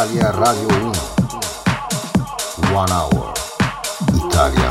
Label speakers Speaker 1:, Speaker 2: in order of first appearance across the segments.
Speaker 1: Italia Radio 1. One Hour. Italian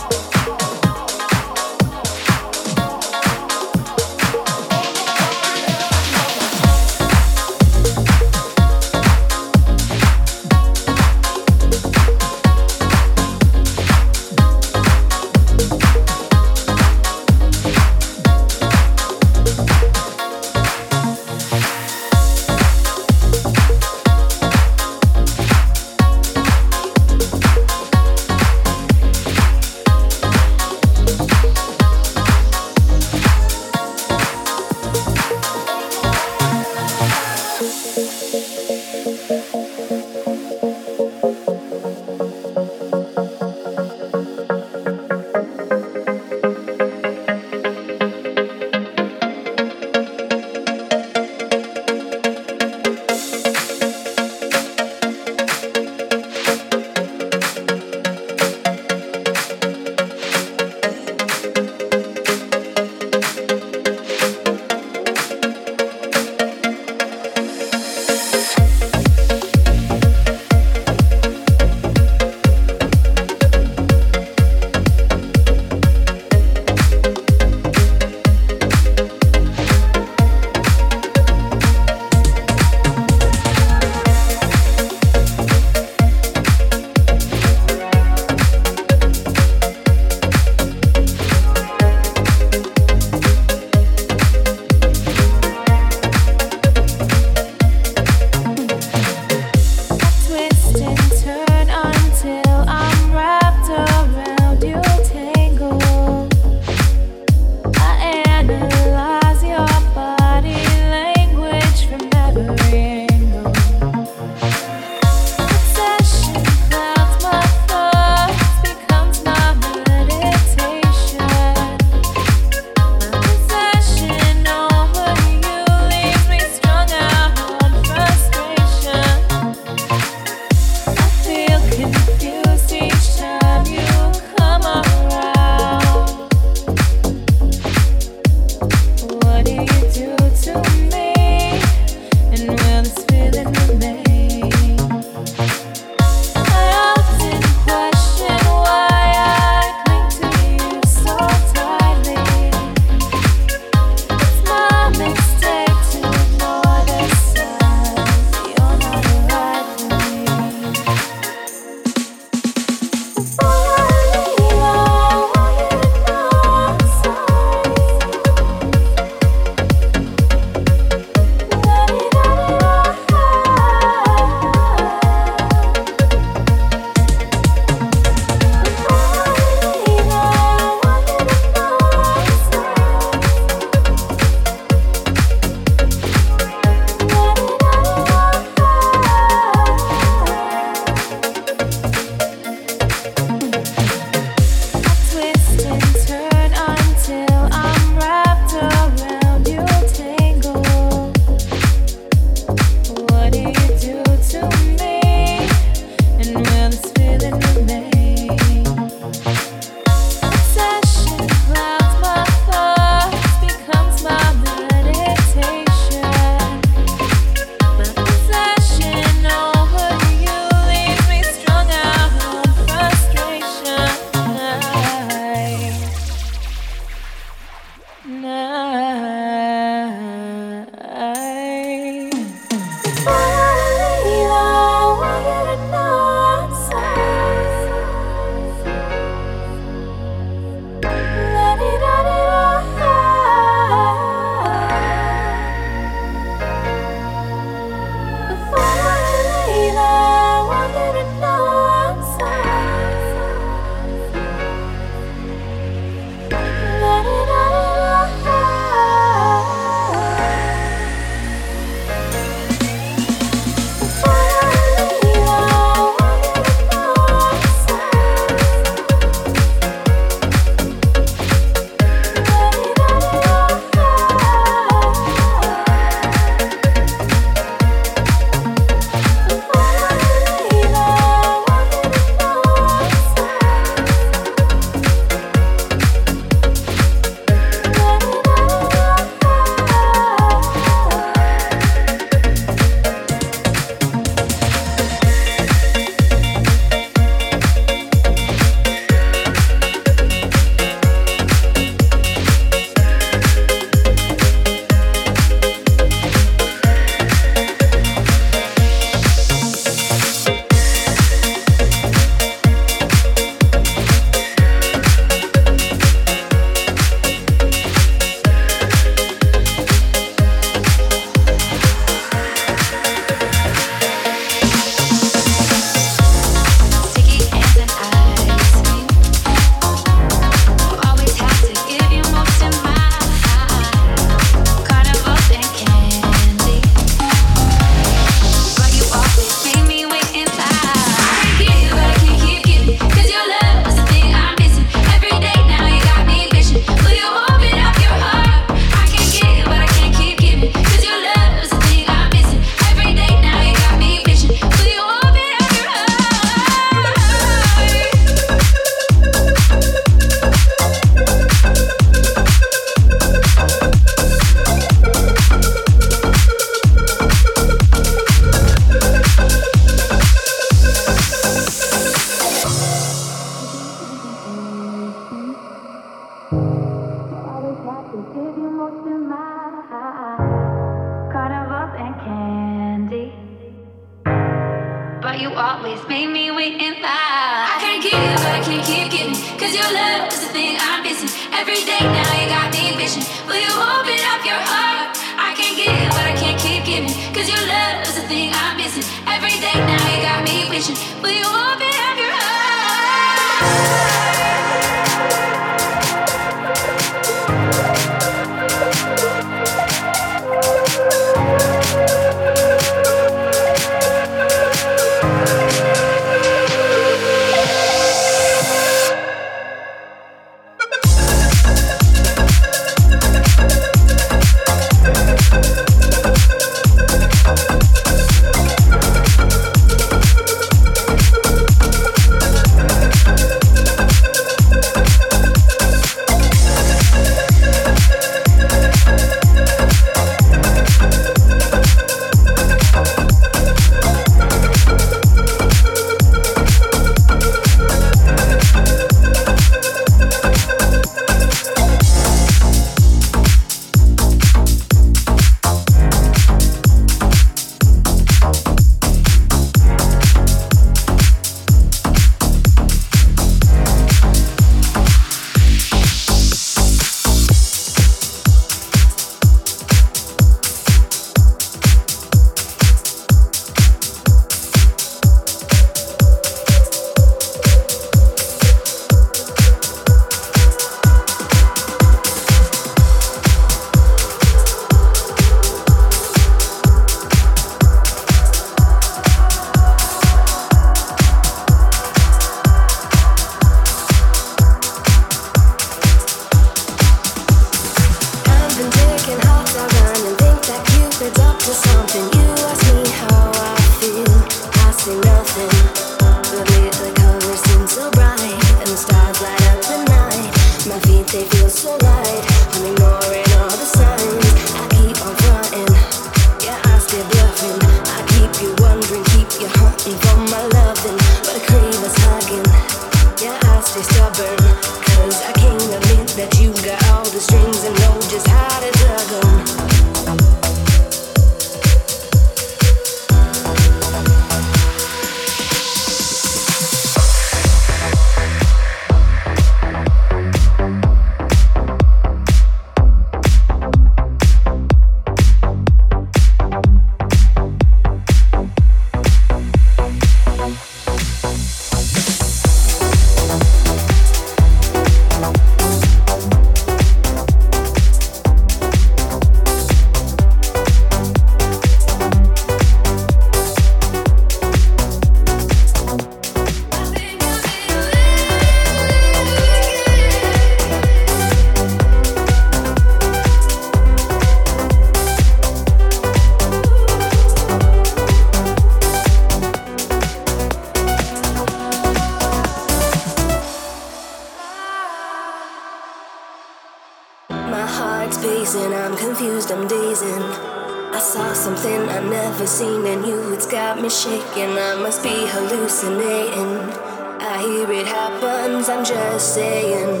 Speaker 2: saying,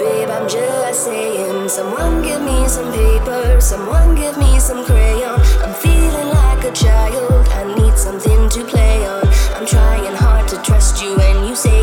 Speaker 2: babe, I'm just saying. Someone give me some paper, someone give me some crayon. I'm feeling like a child, I need something to play on. I'm trying hard to trust you, and you say.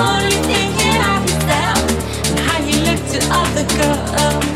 Speaker 3: only thing that I can how you look to other girls.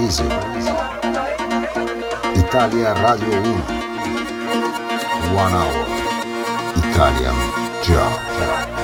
Speaker 1: Firenze, Italia Radio 1. One Hour. Italian Job.